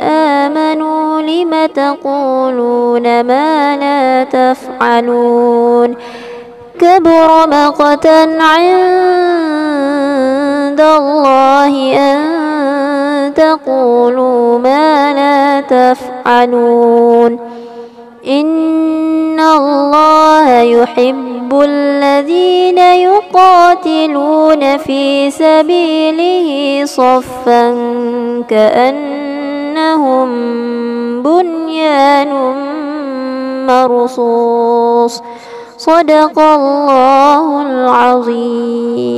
آمنوا لم تقولون ما لا تفعلون كبر مقتا عند الله أن تقولوا ما لا تفعلون إن الله يحب الذين يقاتلون في سبيله صفا كأنهم بنيان مرصوص. صدق الله العظيم.